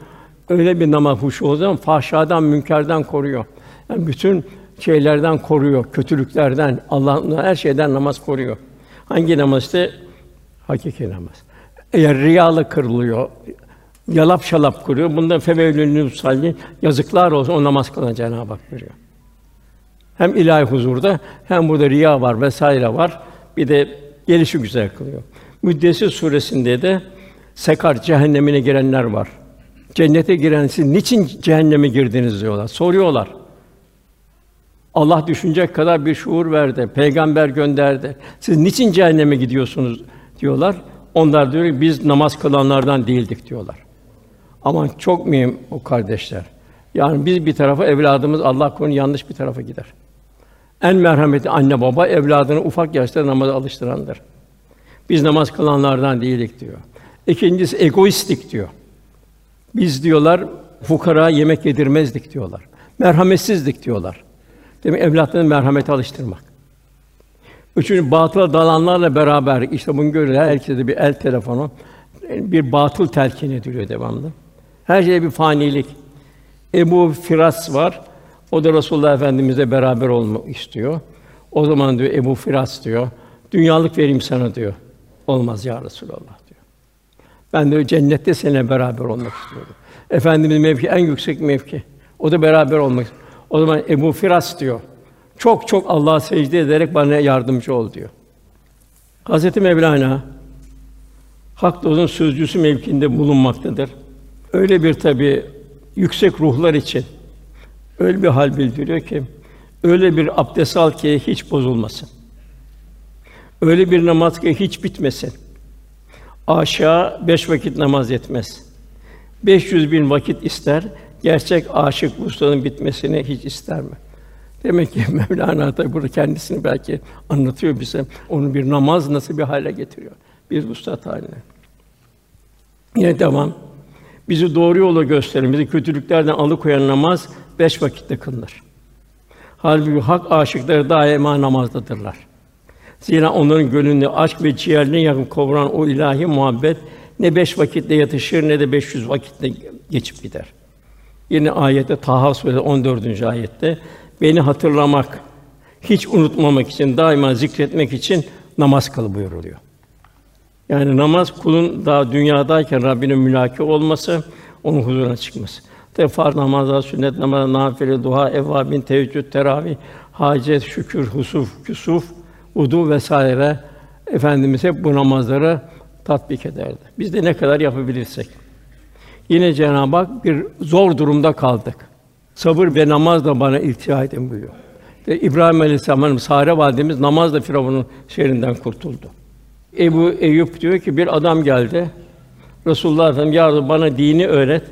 A: Öyle bir namaz huşu o zaman fahşadan, münkerden koruyor. Yani bütün şeylerden koruyor, kötülüklerden, Allah'ın her şeyden namaz koruyor. Hangi namaz işte? Hakiki namaz. Eğer riyalı kırılıyor, yalap şalap kuruyor. Bunda fevevlünü salli yazıklar olsun o namaz kılan Cenab-ı Hak veriyor. Hem ilahi huzurda hem burada riya var vesaire var. Bir de gelişi güzel kılıyor. Müddessir suresinde de sekar cehennemine girenler var. Cennete giren siz niçin cehenneme girdiniz diyorlar. Soruyorlar. Allah düşünecek kadar bir şuur verdi, peygamber gönderdi. Siz niçin cehenneme gidiyorsunuz diyorlar. Onlar diyor ki biz namaz kılanlardan değildik diyorlar. Ama çok mühim o kardeşler. Yani biz bir tarafa evladımız Allah korusun yanlış bir tarafa gider. En merhametli anne baba evladını ufak yaşta namaza alıştırandır. Biz namaz kılanlardan değildik diyor. İkincisi egoistlik diyor. Biz diyorlar fukara yemek yedirmezdik diyorlar. Merhametsizlik diyorlar. Demek evlatlarını merhamete alıştırmak. Üçüncü batıl dalanlarla beraber işte bunu görüyor. Herkese bir el telefonu, bir batıl telkin ediliyor devamlı. Her şeye bir fanilik. Ebu Firas var. O da Resulullah Efendimizle beraber olmak istiyor. O zaman diyor Ebu Firas diyor. Dünyalık vereyim sana diyor. Olmaz ya Resulallah diyor. Ben de cennette seninle beraber olmak istiyorum. Efendimiz mevki en yüksek mevki. O da beraber olmak. O zaman Ebu Firas diyor. Çok çok Allah'a secde ederek bana yardımcı ol diyor. Hazreti Mevlana hak dostun sözcüsü mevkinde bulunmaktadır. Öyle bir tabi yüksek ruhlar için öyle bir hal bildiriyor ki öyle bir abdest al ki hiç bozulmasın. Öyle bir namaz ki hiç bitmesin. Aşağı beş vakit namaz yetmez. 500 bin vakit ister, gerçek aşık ustanın bitmesini hiç ister mi? Demek ki Mevlana da burada kendisini belki anlatıyor bize. Onu bir namaz nasıl bir hale getiriyor. Bir vuslat haline. Yine devam. Bizi doğru yola gösteren, bizi kötülüklerden alıkoyan namaz beş vakitte kılınır. Halbuki hak aşıkları daima namazdadırlar. Zira onların gönlünde aşk ve ciğerlerini yakıp kavuran o ilahi muhabbet ne beş vakitte yatışır ne de 500 vakitte geçip gider. Yine ayette Taha suresi 14. ayette beni hatırlamak, hiç unutmamak için, daima zikretmek için namaz kıl buyuruluyor. Yani namaz kulun daha dünyadayken Rabbine mülaki olması, onun huzuruna çıkması. İşte farz namazlar, sünnet namazı, nafile, duha, evvabin, teheccüd, teravih, hacet, şükür, husuf, küsuf, udu vesaire efendimiz hep bu namazları tatbik ederdi. Biz de ne kadar yapabilirsek. Yine Cenab-ı Hak bir zor durumda kaldık. Sabır ve namazla bana iltica edin buyuruyor. İşte İbrahim Aleyhisselam'ın Sare validemiz namazla Firavun'un şerrinden kurtuldu. Ebu Eyüp diyor ki bir adam geldi. Resulullah Efendimiz ya bana dini öğret.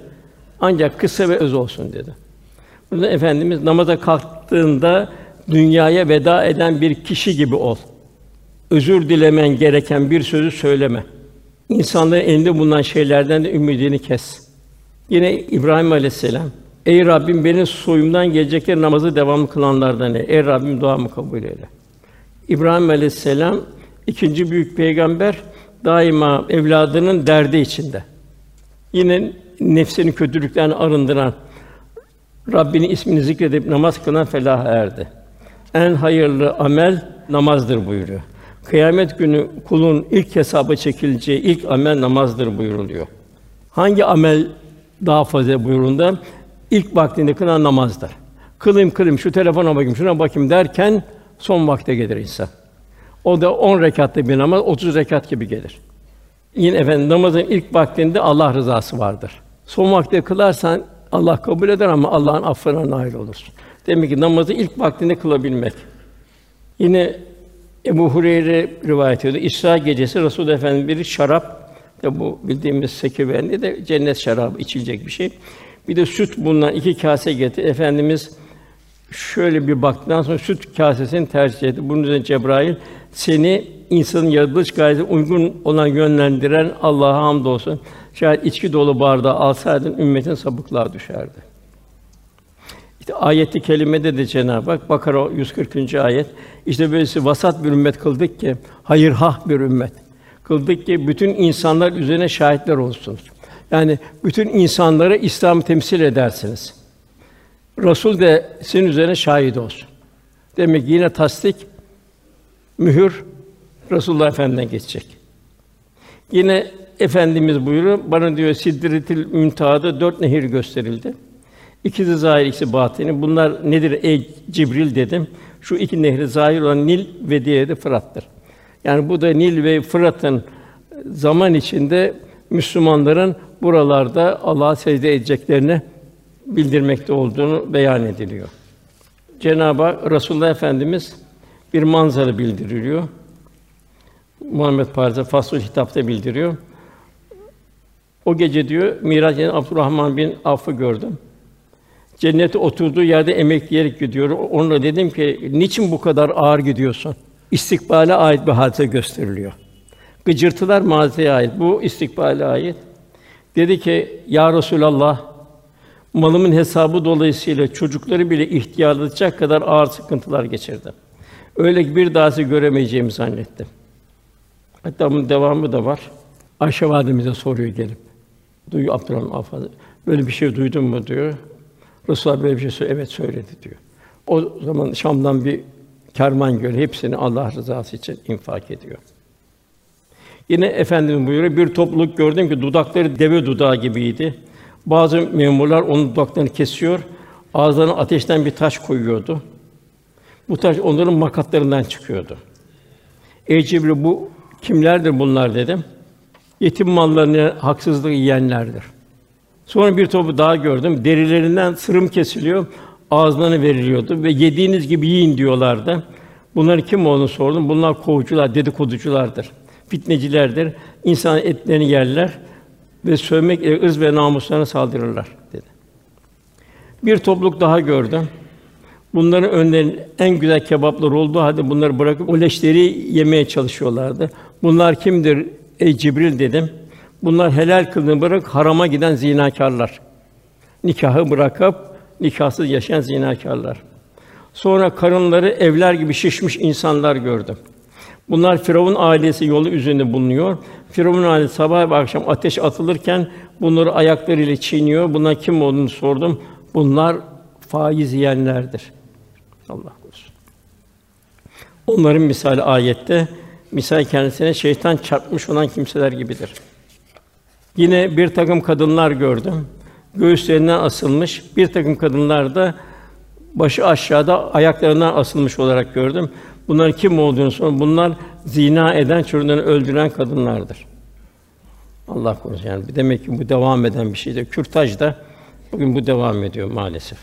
A: Ancak kısa ve öz olsun dedi. Burada efendimiz namaza kalktığında dünyaya veda eden bir kişi gibi ol. Özür dilemen gereken bir sözü söyleme. İnsanların elinde bulunan şeylerden de ümidini kes. Yine İbrahim Aleyhisselam Ey Rabbim beni soyumdan gelecekler namazı devamlı kılanlardan ey. Ey Rabbim duamı kabul eyle. İbrahim Aleyhisselam ikinci büyük peygamber daima evladının derdi içinde. Yine nefsini kötülükten arındıran Rabbinin ismini zikredip namaz kılan felaha erdi. En hayırlı amel namazdır buyuruyor. Kıyamet günü kulun ilk hesaba çekileceği ilk amel namazdır buyuruluyor. Hangi amel daha fazla buyurunda? İlk vaktinde kılan namazdır. Kılayım kılayım şu telefona bakayım, şuna bakayım derken son vakte gelir insan. O da 10 rekatlı bir namaz 30 rekat gibi gelir. Yine efendim namazın ilk vaktinde Allah rızası vardır. Son vakte kılarsan Allah kabul eder ama Allah'ın affına nail olursun. Demek ki namazı ilk vaktinde kılabilmek. Yine Ebu Hureyre rivayet ediyor. İsra gecesi Resul Efendimiz bir şarap de bu bildiğimiz sekivendi de cennet şarabı içilecek bir şey. Bir de süt bulunan iki kase getir. Efendimiz şöyle bir baktıktan sonra süt kasesini tercih etti. Bunun üzerine Cebrail seni insanın yaratılış gayesine uygun olan yönlendiren Allah'a hamdolsun. Şayet içki dolu bardağı alsaydın ümmetin sapıklığa düşerdi. İşte ayeti kelimede de Cenab-ı Hak Bakara 140. ayet işte böylesi vasat bir ümmet kıldık ki hayırhah bir ümmet kıldık ki bütün insanlar üzerine şahitler olsunuz. Yani bütün insanları İslam temsil edersiniz. Resul de senin üzerine şahit olsun. Demek ki yine tasdik mühür Resulullah Efendimiz'den geçecek. Yine Efendimiz buyuruyor, bana diyor Sidretil Münteha'da dört nehir gösterildi. İkisi zahir, ikisi batini. Bunlar nedir ey Cibril dedim. Şu iki nehri zahir olan Nil ve diğeri de Fırat'tır. Yani bu da Nil ve Fırat'ın zaman içinde Müslümanların buralarda Allah'a secde edeceklerini bildirmekte olduğunu beyan ediliyor. Cenab-ı Hak Resulullah Efendimiz bir manzara bildiriliyor. Muhammed Paris'e Faslul Hitap'ta bildiriyor. O gece diyor Miraç Abdurrahman bin Aff'ı gördüm. Cennete oturduğu yerde emekleyerek gidiyor. Onunla dedim ki niçin bu kadar ağır gidiyorsun? İstikbale ait bir hadise gösteriliyor. Gıcırtılar maziye ait. Bu istikbale ait. Dedi ki ya Resulallah malımın hesabı dolayısıyla çocukları bile ihtiyarlatacak kadar ağır sıkıntılar geçirdim. Öyle ki bir daha sizi göremeyeceğimi zannettim. Hatta bunun devamı da var. Ayşe validemize soruyor gelip. Duyuyor Abdurrahman Affan. Böyle bir şey duydun mu diyor. Resulullah böyle bir şey söyledi. Evet söyledi diyor. O zaman Şam'dan bir kervan göre hepsini Allah rızası için infak ediyor. Yine efendimiz buyuruyor bir topluluk gördüm ki dudakları deve dudağı gibiydi. Bazı memurlar onun dudaklarını kesiyor, ağızlarına ateşten bir taş koyuyordu. Bu taş onların makatlarından çıkıyordu. Ey Cibril bu kimlerdir bunlar dedim. Yetim mallarını haksızlık yiyenlerdir. Sonra bir topu daha gördüm. Derilerinden sırım kesiliyor, ağızlarına veriliyordu ve yediğiniz gibi yiyin diyorlardı. Bunlar kim olduğunu sordum. Bunlar kovucular, dedikoduculardır. Fitnecilerdir. İnsan etlerini yerler ve sövmek ile ırz ve namuslarına saldırırlar dedi. Bir topluluk daha gördüm. Bunların önlerinin en güzel kebaplar olduğu halde bunları bırakıp o leşleri yemeye çalışıyorlardı. Bunlar kimdir ey Cibril dedim. Bunlar helal kıldığını bırak harama giden zinakarlar. Nikahı bırakıp nikahsız yaşayan zinakarlar. Sonra karınları evler gibi şişmiş insanlar gördüm. Bunlar Firavun ailesi yolu üzerinde bulunuyor. Firavun ailesi sabah ve akşam ateş atılırken bunları ayaklarıyla çiğniyor. Bunlar kim olduğunu sordum. Bunlar faiz yiyenlerdir. Allah korusun. Onların misali ayette misal kendisine şeytan çarpmış olan kimseler gibidir. Yine bir takım kadınlar gördüm. Göğüslerinden asılmış. Bir takım kadınlar da başı aşağıda ayaklarından asılmış olarak gördüm. Bunların kim olduğunu sonra bunlar zina eden, çocuklarını öldüren kadınlardır. Allah korusun yani demek ki bu devam eden bir şeydir. Kürtaj da bugün bu devam ediyor maalesef.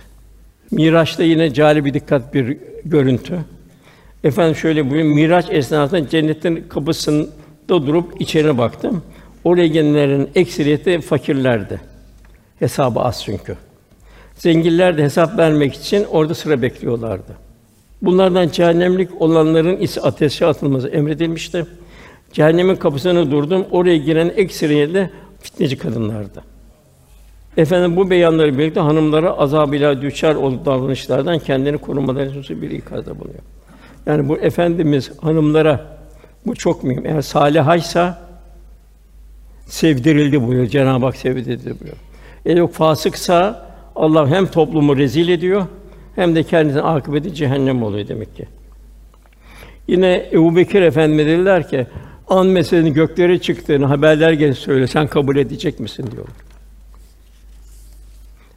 A: Miraç'ta yine cali bir dikkat bir görüntü. Efendim şöyle buyuruyor, Miraç esnasında cennetin kapısında durup içeri baktım. Oraya gelenlerin ekseriyeti fakirlerdi. Hesabı az çünkü. Zenginler de hesap vermek için orada sıra bekliyorlardı. Bunlardan cehennemlik olanların ise ateşe atılması emredilmişti. Cehennemin kapısına durdum. Oraya giren ekseriyetle fitneci kadınlardı. Efendim bu beyanları birlikte hanımlara azabıyla düçar olup davranışlardan kendini korumaları hususu bir ikazda bulunuyor. Yani bu efendimiz hanımlara bu çok mühim. Eğer salihaysa sevdirildi buyuruyor. Cenab-ı Hak sevdirildi buyuruyor. Eğer yok fasıksa Allah hem toplumu rezil ediyor hem de kendisine akıbeti cehennem oluyor demek ki. Yine Ebu Bekir Efendimiz dediler ki, an meselenin göklere çıktığını haberler gelip söyle, sen kabul edecek misin diyorlar.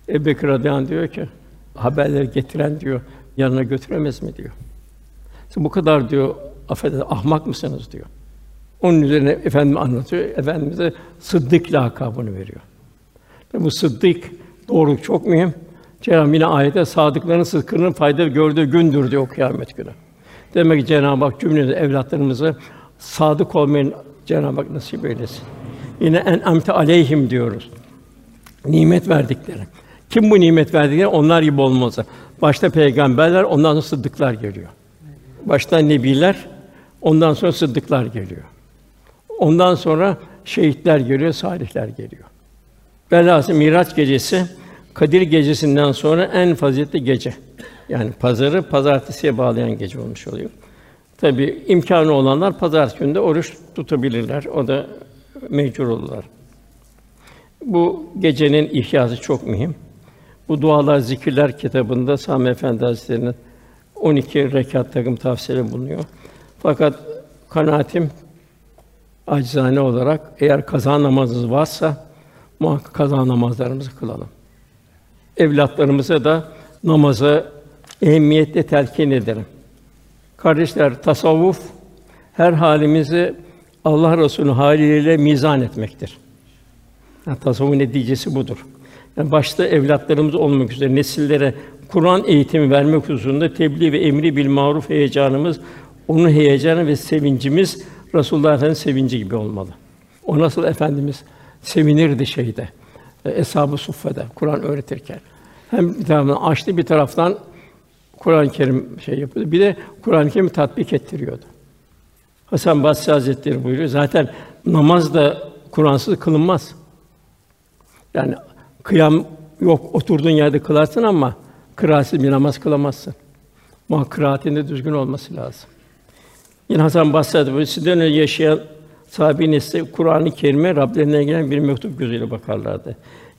A: Ebu Bekir radıyallahu diyor ki, haberleri getiren diyor, yanına götüremez mi diyor. Siz bu kadar diyor, affedin, ahmak mısınız diyor. Onun üzerine efendim anlatıyor, efendimize Sıddık lakabını veriyor. Bu Sıddık doğruluk çok mühim. Cenab-ı yine ayette sadıkların sıdkının fayda gördüğü gündür diyor kıyamet günü. Demek ki Cenab-ı Hak cümlemize evlatlarımızı sadık olmayı Cenab-ı Hak nasip eylesin. Yine en amte aleyhim diyoruz. Nimet verdikleri. Kim bu nimet verdikleri? Onlar gibi olmazsa. Başta peygamberler, ondan sonra sıddıklar geliyor. Başta nebiler, ondan sonra sıddıklar geliyor. Ondan sonra şehitler geliyor, salihler geliyor. Velhâsıl Miraç gecesi Kadir gecesinden sonra en faziletli gece. Yani pazarı pazartesiye bağlayan gece olmuş oluyor. Tabi imkanı olanlar pazar günde oruç tutabilirler. O da mecbur olurlar. Bu gecenin ihyası çok mühim. Bu dualar, zikirler kitabında Sami Efendi Hazretleri'nin 12 rekat takım tavsiyeleri bulunuyor. Fakat kanaatim acizane olarak eğer kaza namazınız varsa muhakkak kaza namazlarımızı kılalım. Evlatlarımıza da namaza ehemmiyetle telkin ederim. Kardeşler, tasavvuf her halimizi Allah Resulü haliyle mizan etmektir. Yani tasavvufun neticesi budur. Yani başta evlatlarımız olmak üzere nesillere Kur'an eğitimi vermek hususunda tebliğ ve emri bil maruf heyecanımız, onun heyecanı ve sevincimiz Resulullah Efendimiz sevinci gibi olmalı. O nasıl efendimiz sevinirdi şeyde. E, Eshab-ı Suffe'de Kur'an öğretirken. Hem bir taraftan açtı bir taraftan Kur'an-ı Kerim şey yapıyordu. Bir de Kur'an-ı Kerim tatbik ettiriyordu. Hasan Basri Hazretleri buyuruyor. Zaten namaz da Kur'ansız kılınmaz. Yani kıyam yok, oturduğun yerde kılarsın ama kıraatsiz bir namaz kılamazsın. Muhakkak kıraatinde düzgün olması lazım. Yine Hasan Basri Hazretleri sizden önce yaşayan sahabe nesli Kur'an-ı Kerim'e Rablerinden gelen bir mektup gözüyle bakarlardı.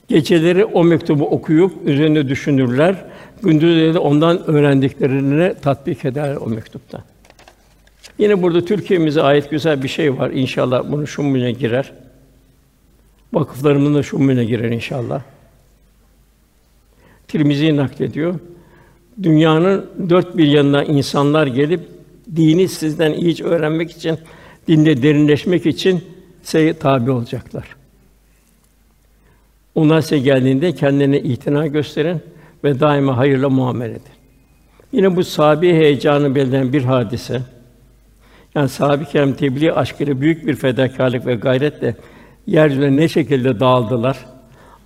A: Geceleri o mektubu okuyup üzerinde düşünürler. Gündüzleri de ondan öğrendiklerini tatbik eder o mektuptan. Yine burada Türkiye'mize ait güzel bir şey var. İnşallah bunu şumune girer. Vakıflarımın da şumune girer inşallah. Tirmizi naklediyor. Dünyanın dört bir yanına insanlar gelip dini sizden iyice öğrenmek için, dinde derinleşmek için size tabi olacaklar. Onlar size geldiğinde kendine itina gösterin ve daima hayırla muamele edin. Yine bu sahabi heyecanı belirten bir hadise. Yani sahabe-i kiram tebliğ aşkıyla büyük bir fedakarlık ve gayretle yeryüzüne ne şekilde dağıldılar.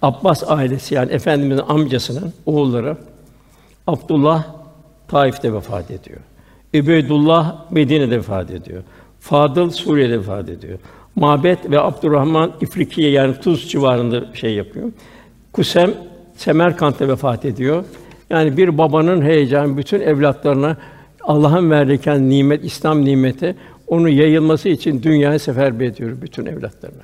A: Abbas ailesi yani efendimizin amcasının oğulları Abdullah Taif'te vefat ediyor. Übeydullah Medine'de vefat ediyor. Fadıl Suriye'de vefat ediyor. Mabet ve Abdurrahman İfrikiye yani Tuz civarında şey yapıyor. Kusem Semerkant'ta vefat ediyor. Yani bir babanın heyecanı bütün evlatlarına Allah'ın verdiği nimet, İslam nimeti onu yayılması için dünyaya seferber ediyor bütün evlatlarına.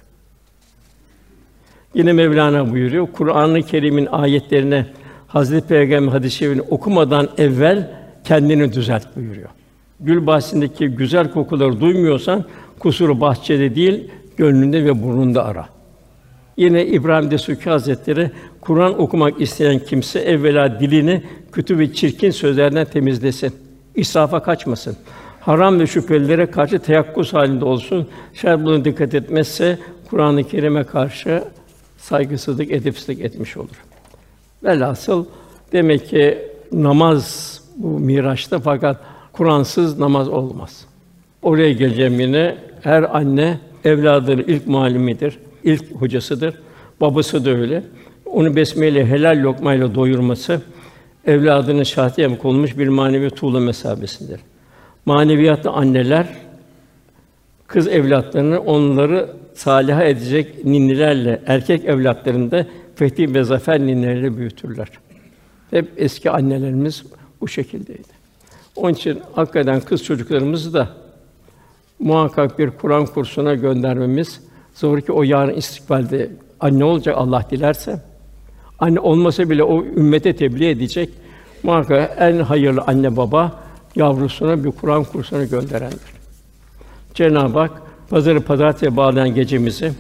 A: Yine Mevlana buyuruyor. Kur'an-ı Kerim'in ayetlerine Hazreti Peygamber hadis-i okumadan evvel kendini düzelt buyuruyor. Gül bahçesindeki güzel kokuları duymuyorsan kusuru bahçede değil, gönlünde ve burnunda ara. Yine İbrahim Desuki Hazretleri Kur'an okumak isteyen kimse evvela dilini kötü ve çirkin sözlerden temizlesin. İsrafa kaçmasın. Haram ve şüphelilere karşı teyakkuz halinde olsun. Şayet buna dikkat etmezse Kur'an-ı Kerim'e karşı saygısızlık, edepsizlik etmiş olur. Velhasıl demek ki namaz bu Miraç'ta fakat Kur'ansız namaz olmaz. Oraya geleceğim yine her anne evladının ilk muallimidir, ilk hocasıdır. Babası da öyle. Onu besmeyle helal lokmayla doyurması evladının şahsiyem konmuş bir manevi tuğla mesabesindedir. Maneviyatta anneler kız evlatlarını onları saliha edecek ninnilerle, erkek evlatlarını da fethi ve zafer ninnilerle büyütürler. Hep eski annelerimiz bu şekildeydi. Onun için hakikaten kız çocuklarımızı da muhakkak bir Kur'an kursuna göndermemiz zor ki o yarın istikbalde anne olacak Allah dilerse. Anne olmasa bile o ümmete tebliğ edecek. Muhakkak en hayırlı anne baba yavrusuna bir Kur'an kursuna gönderendir. Cenab-ı Hak pazarı pazartesiye bağlayan gecemizi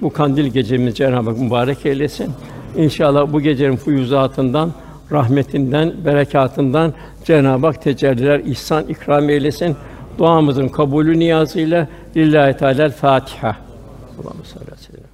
A: bu kandil gecemizi Cenab-ı Hak mübarek eylesin. İnşallah bu gecenin fuyuzatından, rahmetinden, berekatından Cenab-ı Hak tecelliler ihsan ikram eylesin. Duamızın kabulü niyazıyla lillahi teala Fatiha. Allahu.